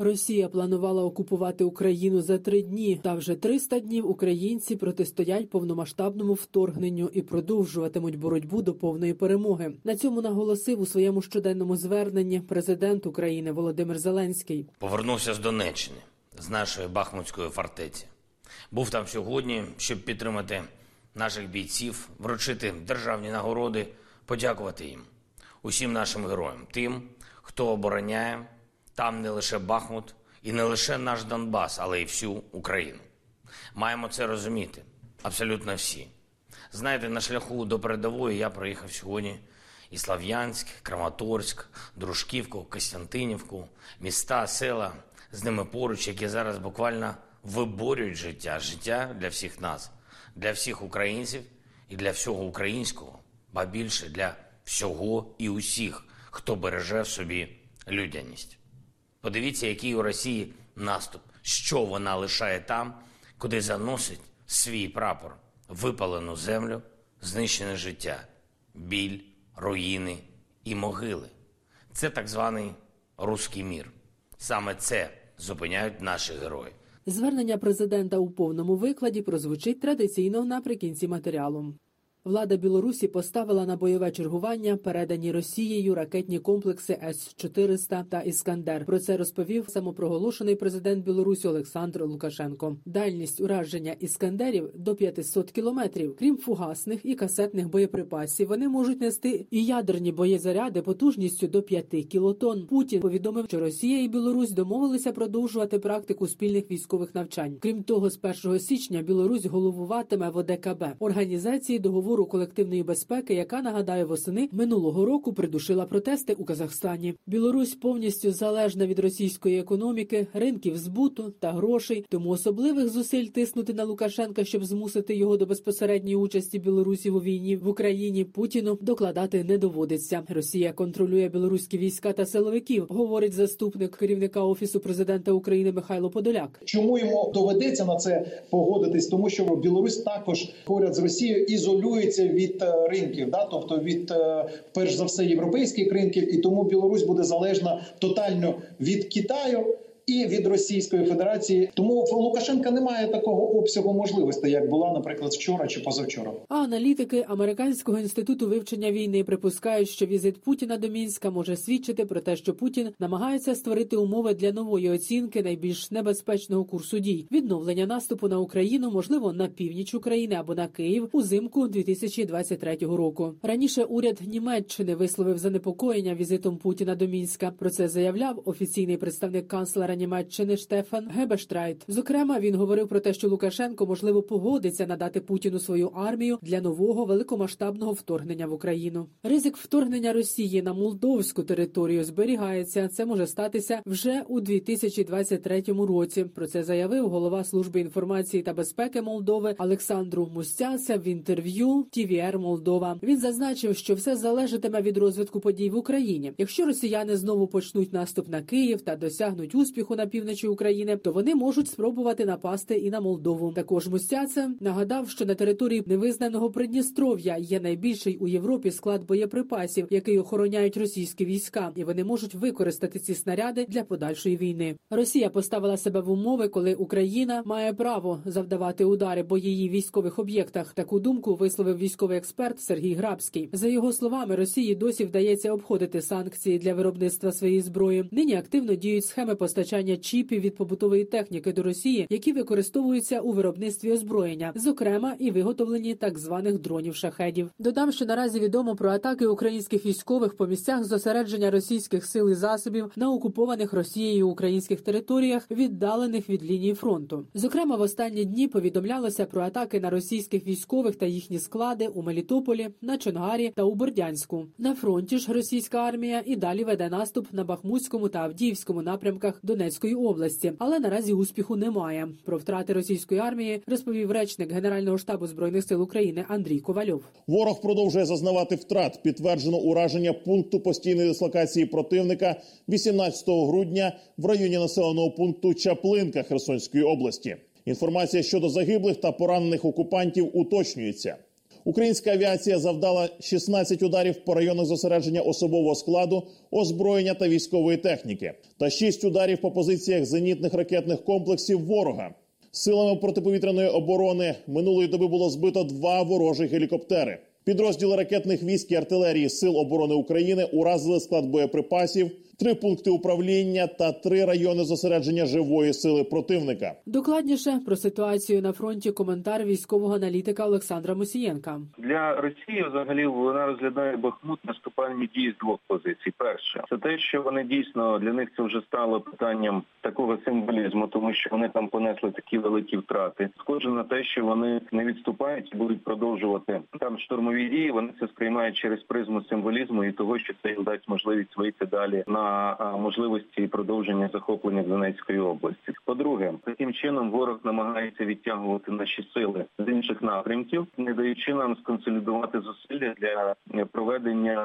Росія планувала окупувати Україну за три дні. Та вже 300 днів українці протистоять повномасштабному вторгненню і продовжуватимуть боротьбу до повної перемоги. На цьому наголосив у своєму щоденному зверненні президент України Володимир Зеленський. Повернувся з Донеччини з нашої Бахмутської фортеці. Був там сьогодні, щоб підтримати наших бійців, вручити державні нагороди, подякувати їм, усім нашим героям, тим, хто обороняє. Там не лише Бахмут і не лише наш Донбас, але й всю Україну. Маємо це розуміти. Абсолютно всі. Знаєте, на шляху до передової я проїхав сьогодні і Слав'янськ, Краматорськ, Дружківку, Костянтинівку, міста, села з ними поруч, які зараз буквально виборюють життя, життя для всіх нас, для всіх українців і для всього українського, ба більше для всього і усіх, хто береже в собі людяність. Подивіться, який у Росії наступ, що вона лишає там, куди заносить свій прапор, випалену землю, знищене життя, біль, руїни і могили. Це так званий руський мір. Саме це зупиняють наші герої. Звернення президента у повному викладі прозвучить традиційно наприкінці матеріалу. Влада Білорусі поставила на бойове чергування передані Росією ракетні комплекси С-400 та Іскандер. Про це розповів самопроголошений президент Білорусі Олександр Лукашенко. Дальність ураження іскандерів до 500 кілометрів. Крім фугасних і касетних боєприпасів, вони можуть нести і ядерні боєзаряди потужністю до 5 кілотон. Путін повідомив, що Росія і Білорусь домовилися продовжувати практику спільних військових навчань. Крім того, з 1 січня Білорусь головуватиме в ОДКБ організації договору договору колективної безпеки, яка нагадаю восени минулого року придушила протести у Казахстані. Білорусь повністю залежна від російської економіки, ринків збуту та грошей. Тому особливих зусиль тиснути на Лукашенка, щоб змусити його до безпосередньої участі Білорусі у війні в Україні. Путіну докладати не доводиться. Росія контролює білоруські війська та силовиків, говорить заступник керівника офісу президента України Михайло Подоляк. Чому йому доведеться на це погодитись? Тому що Білорусь також поряд з Росією ізолює ізолюється від е, ринків, да, тобто від е, перш за все європейських ринків, і тому Білорусь буде залежна тотально від Китаю і від Російської Федерації. Тому Лукашенка немає такого обсягу можливостей, як була, наприклад, вчора чи позавчора. А аналітики американського інституту вивчення війни припускають, що візит Путіна до мінська може свідчити про те, що Путін намагається створити умови для нової оцінки найбільш небезпечного курсу дій відновлення наступу на Україну, можливо, на північ України або на Київ узимку 2023 року. Раніше уряд Німеччини висловив занепокоєння візитом Путіна до мінська. Про це заявляв офіційний представник канцлера Німеччини Штефан Гебештрайт. Зокрема, він говорив про те, що Лукашенко можливо погодиться надати Путіну свою армію для нового великомасштабного вторгнення в Україну. Ризик вторгнення Росії на молдовську територію зберігається. Це може статися вже у 2023 році. Про це заявив голова служби інформації та безпеки Молдови Олександру Мустяця в інтерв'ю TVR Молдова. Він зазначив, що все залежатиме від розвитку подій в Україні. Якщо росіяни знову почнуть наступ на Київ та досягнуть успіху успіху на півночі України, то вони можуть спробувати напасти і на Молдову. Також Мустяце нагадав, що на території невизнаного Придністров'я є найбільший у Європі склад боєприпасів, який охороняють російські війська, і вони можуть використати ці снаряди для подальшої війни. Росія поставила себе в умови, коли Україна має право завдавати удари по її військових об'єктах. Таку думку висловив військовий експерт Сергій Грабський. За його словами, Росії досі вдається обходити санкції для виробництва своєї зброї. Нині активно діють схеми постачання постачання чіпів від побутової техніки до Росії, які використовуються у виробництві озброєння, зокрема і виготовлені так званих дронів шахедів. Додам, що наразі відомо про атаки українських військових по місцях зосередження російських сил і засобів на окупованих Росією українських територіях, віддалених від лінії фронту. Зокрема, в останні дні повідомлялося про атаки на російських військових та їхні склади у Мелітополі, на Чонгарі та у Бордянську. На фронті ж російська армія і далі веде наступ на Бахмутському та Авдіївському напрямках до Донецької області, але наразі успіху немає. Про втрати російської армії розповів речник Генерального штабу збройних сил України Андрій Ковальов. Ворог продовжує зазнавати втрат. Підтверджено ураження пункту постійної дислокації противника 18 грудня в районі населеного пункту Чаплинка Херсонської області. Інформація щодо загиблих та поранених окупантів уточнюється. Українська авіація завдала 16 ударів по районах зосередження особового складу, озброєння та військової техніки, та 6 ударів по позиціях зенітних ракетних комплексів ворога. Силами протиповітряної оборони минулої доби було збито два ворожі гелікоптери. Підрозділи ракетних військ і артилерії Сил оборони України уразили склад боєприпасів, три пункти управління та три райони зосередження живої сили противника. Докладніше про ситуацію на фронті коментар військового аналітика Олександра Мосієнка. Для Росії взагалі вона розглядає Бахмут наступальні дії з двох позицій. Перше, це те, що вони дійсно для них це вже стало питанням такого символізму, тому що вони там понесли такі великі втрати. Схоже на те, що вони не відступають і будуть продовжувати там штурмові дії. Вони це сприймають через призму символізму і того, що це їм дасть можливість вийти далі на можливості продовження захоплення Донецької області. По-друге, таким чином ворог намагається відтягувати наші сили з інших напрямків, не даючи нам сконсолідувати зусилля для проведення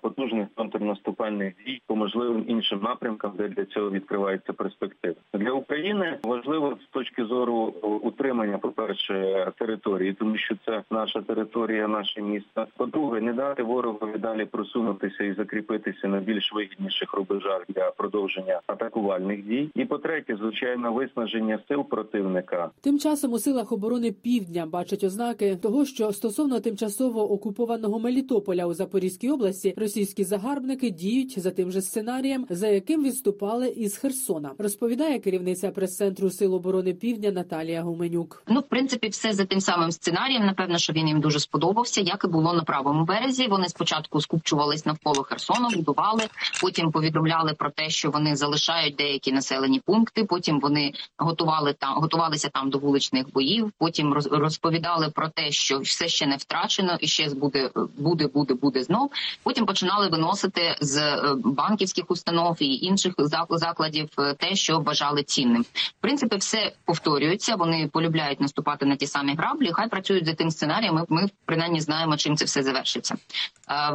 потужних контрнаступальних дій по можливим іншим напрямкам, де для цього відкривається перспектива для України. Важливо з точки зору утримання, по перше, території, тому що це наша територія, місто. По-друге, не дати ворогу далі просунутися і закріпитися на більш вигідніших рубежах для продовження атакувальних дій. І по третє, звичайно, виснаження сил противника. Тим часом у силах оборони Півдня бачать ознаки того, що стосовно тимчасово окупованого Мелітополя у Запорізькій області російські загарбники діють за тим же сценарієм, за яким відступали із Херсона. Розповідає керівниця прес-центру Сил оборони Півдня Наталія Гуменюк. Ну, в принципі, все за тим самим сценарієм. Напевно, що він їм дуже сподобався, як і було на правому березі. Вони спочатку скупчувались навколо Херсону, будували, потім повідомляли про те, що вони залишають деякі населені пункти. Потім вони готували там, готувалися там до вуличних боїв. Потім розповідали про те, що все ще не втрачено, і ще буде, буде, буде, буде знов. Потім починали виносити з банківських установ і інших закладів те, що вважали цінним. В принципі, все повторюється. Вони полюбляють наступати на ті самі граблі. Хай працюють за тим сценарієм. Ми, ми принаймні знаємо, чим це все завершиться.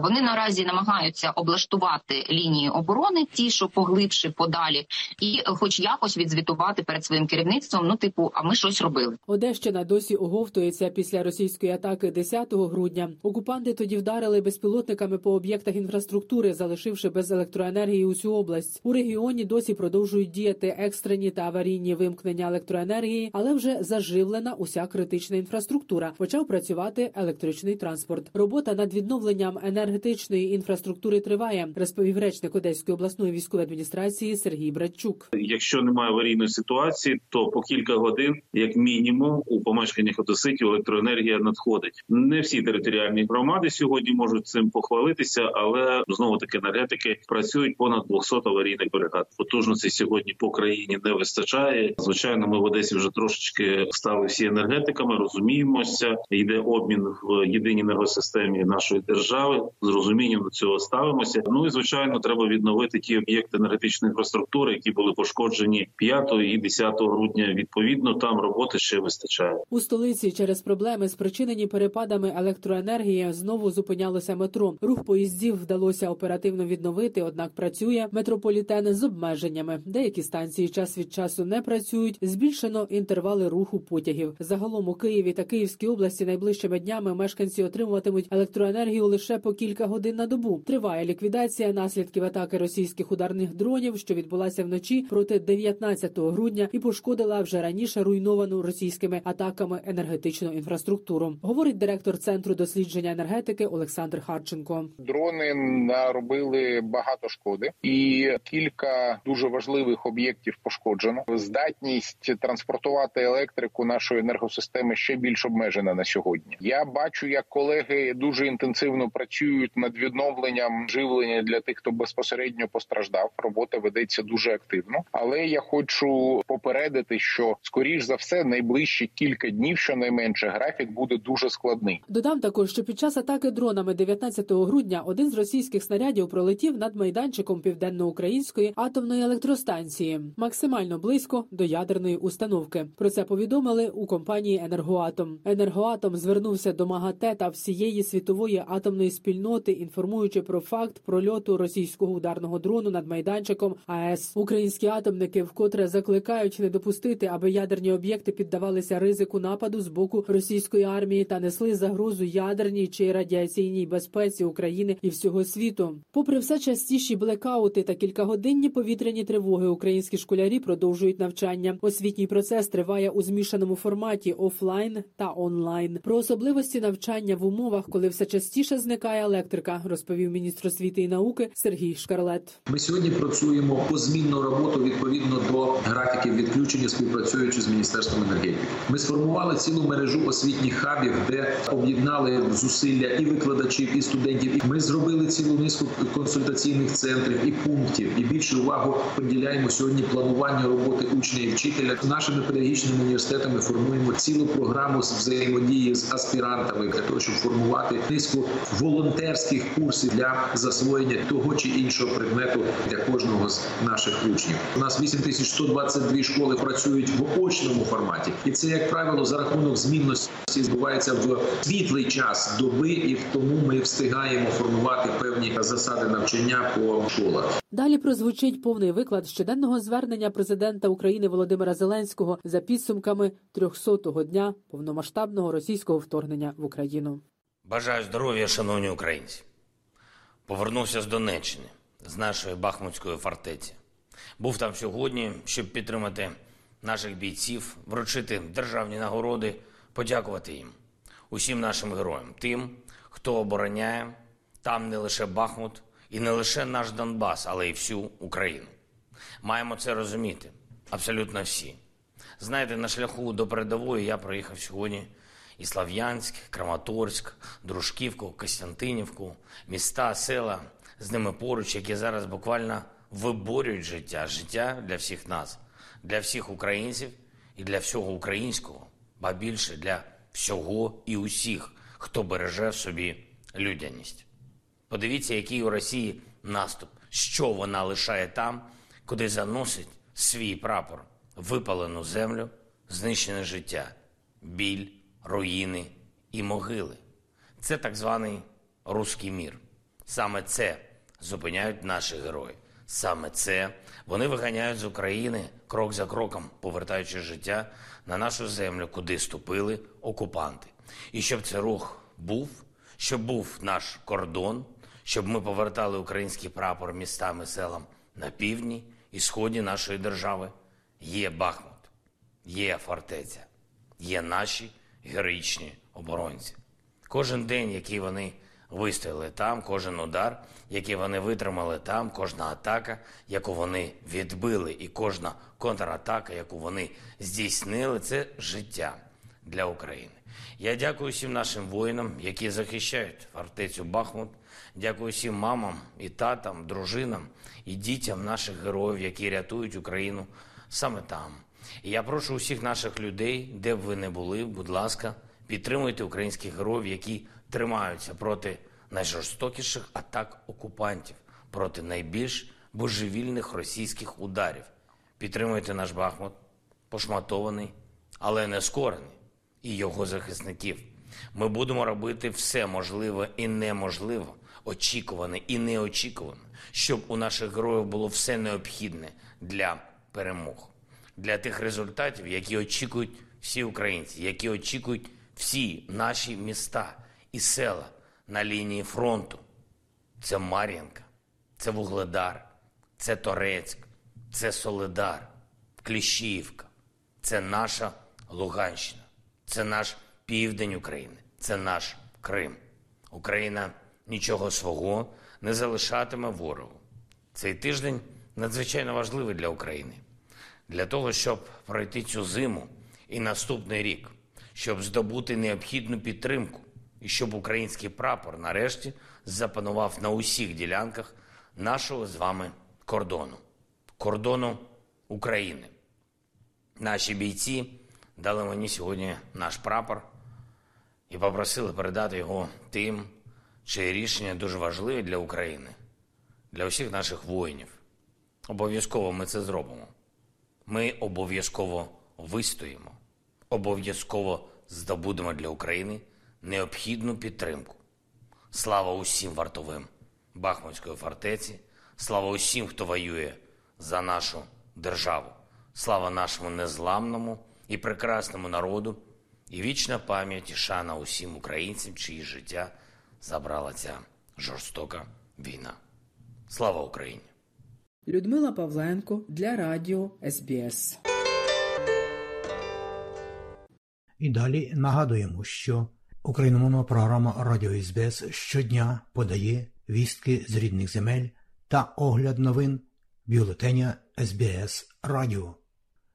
Вони наразі намагаються облаштувати лінії оборони, ті, що поглибше, подалі, і, хоч якось, відзвітувати перед своїм керівництвом. Ну, типу, а ми щось робили. Одещина досі оговтується після російської атаки 10 грудня. Окупанти тоді вдарили безпілотниками по об'єктах інфраструктури, залишивши без електроенергії усю область. У регіоні досі продовжують діяти екстрені та аварійні вимкнення електроенергії, але вже заживлена уся критична інфраструктура. Почав працювати електричний транспорт. Робота над відновленням енергетичної інфраструктури триває, розповів речник Одеської обласної військової адміністрації Сергій Братчук. Якщо немає аварійної ситуації, то по кілька годин, як мінімум, у помешканнях одеситів електроенергія надходить. Не всі територіальні громади сьогодні можуть цим похвалитися, але знову таки енергетики працюють понад 200 аварійних бригад. Потужності сьогодні по країні не вистачає. Звичайно, ми в Одесі вже трошечки стали всі енергетиками, розуміємося. Йде обмін в єдиній енергосистемі нашої держави. З розумінням до цього ставимося. Ну і звичайно, треба відновити ті об'єкти енергетичної інфраструктури, які були пошкоджені 5 і 10 грудня. Відповідно, там роботи ще вистачає у столиці. Через проблеми, спричинені перепадами електроенергії, знову зупинялося метро. Рух поїздів вдалося оперативно відновити однак працює метрополітен з обмеженнями. Деякі станції час від часу не працюють. Збільшено інтервали руху потягів. Загалом у Києві та Київській області найближчими днями мешканці отримуватимуть електроенергію лише по кілька годин на добу. Триває ліквідація наслідків атаки російських ударних дронів, що відбулася вночі проти 19 грудня, і пошкодила вже раніше руйновану російськими атаками енергетичну інфраструктуру. Говорить директор центру дослідження енергетики Олександр Харченко. Дрони наробили багато шкоди, і кілька дуже важливих об'єктів пошкоджено. Здатність транспортувати електрику нашої енергосистеми ще більш обмежена на сьогодні. Я бачу, як колеги дуже інтенсивно працюють над відновленням живлення для тих, хто безпосередньо постраждав. Робота ведеться дуже активно, але я хочу попередити, що скоріш за все найближчі кілька днів, щонайменше, графік буде дуже складний. Додам також, що під час атаки дронами 19 грудня один з російських снарядів пролетів над майданчиком південноукраїнської атомної електростанції, максимально близько до ядерної установки. Про це повідомили у компанії Енергоатом. Енергоатом звернувся до МАГАТЕ та всієї світової атомної спільноти, інформуючи про факт прольоту російського ударного дрону над майданчиком АЕС. Українські атомники вкотре закликають не допустити, аби ядерні об'єкти піддавалися ризику нападу з боку російської армії та несли загрозу ядерній чи радіаційній безпеці України і всього світу. Попри все частіші блекаути та кількагодинні повітряні тривоги, українські школярі продовжують навчання. Освітній процес триває у змішаному форматі офлайн та онлайн. Про особливості навчання в умовах, коли все частіше зникає електрика, розповів міністр освіти і науки Сергій Шкарлет. Ми сьогодні працюємо позмінну роботу відповідно до графіків відключення, співпрацюючи з міністерством енергетики. Ми сформували цілу мережу освітніх хабів, де об'єднали зусилля і викладачів, і студентів. Ми зробили цілу низку консультаційних центрів і пунктів. І більше увагу приділяємо сьогодні плануванню роботи учня і вчителя. Нашими педагогічними університетами формуємо цілу програму з взаємодії з аспірантами для того, щоб формувати низку волонтерських курсів для засвоєння того чи іншого предмету для кожного з наших учнів. У нас 8122 школи працюють в очному форматі, і це як правило за рахунок змінності відбувається в світлий час доби, і тому ми встигаємо формувати певні засади навчання по школах. Далі прозвучить повний виклад щоденного звернення президента України Володимира Зеленського за підсумками 300-го дня повномасштабного російського вторгнення в Україну. Бажаю здоров'я, шановні українці. Повернувся з Донеччини, з нашої Бахмутської фортеці. Був там сьогодні, щоб підтримати наших бійців, вручити державні нагороди, подякувати їм, усім нашим героям, тим, хто обороняє там не лише Бахмут і не лише наш Донбас, але й всю Україну. Маємо це розуміти, абсолютно всі. Знаєте, на шляху до передової я проїхав сьогодні і Слав'янськ, Краматорськ, Дружківку, Костянтинівку, міста, села з ними поруч, які зараз буквально виборюють життя, життя для всіх нас, для всіх українців і для всього українського, ба більше для всього і усіх, хто береже в собі людяність. Подивіться, який у Росії наступ, що вона лишає там, куди заносить свій прапор, випалену землю, знищене життя, біль, руїни і могили. Це так званий руський мір. Саме це зупиняють наші герої. Саме це вони виганяють з України крок за кроком, повертаючи життя на нашу землю, куди ступили окупанти. І щоб цей рух був, щоб був наш кордон, щоб ми повертали український прапор містам і селам на півдні і сході нашої держави, є Бахмут, є фортеця, є наші героїчні оборонці. Кожен день, який вони вистояли там, кожен удар, який вони витримали там, кожна атака, яку вони відбили, і кожна контратака, яку вони здійснили, це життя для України. Я дякую всім нашим воїнам, які захищають фортецю Бахмут. Дякую всім мамам і татам, дружинам і дітям наших героїв, які рятують Україну саме там. І я прошу усіх наших людей, де б ви не були, будь ласка, підтримуйте українських героїв, які тримаються проти найжорстокіших атак окупантів, проти найбільш божевільних російських ударів. Підтримуйте наш Бахмут, пошматований, але не скорений, і його захисників. Ми будемо робити все можливе і неможливе, очікуване і неочікуване, щоб у наших героїв було все необхідне для перемог, для тих результатів, які очікують всі українці, які очікують всі наші міста і села на лінії фронту. Це Мар'їнка, це Вугледар, це Торецьк, це Солидар, Кліщіївка, це наша Луганщина, це наш південь України, це наш Крим. Україна нічого свого не залишатиме ворогу. Цей тиждень надзвичайно важливий для України, для того, щоб пройти цю зиму і наступний рік, щоб здобути необхідну підтримку і щоб український прапор нарешті запанував на усіх ділянках нашого з вами кордону, кордону України. Наші бійці дали мені сьогодні наш прапор і попросили передати його тим, чиє рішення дуже важливе для України, для усіх наших воїнів. Обов'язково ми це зробимо. Ми обов'язково вистоїмо, обов'язково здобудемо для України необхідну підтримку. Слава усім вартовим Бахмутської фортеці, слава усім, хто воює за нашу державу, слава нашому незламному і прекрасному народу, і вічна пам'ять і шана усім українцям, чиї життя забрала ця жорстока війна. Слава Україні! Людмила Павленко для Радіо СБС. І далі нагадуємо, що україномовна програма Радіо СБС щодня подає вістки з рідних земель та огляд новин бюлетеня СБС Радіо.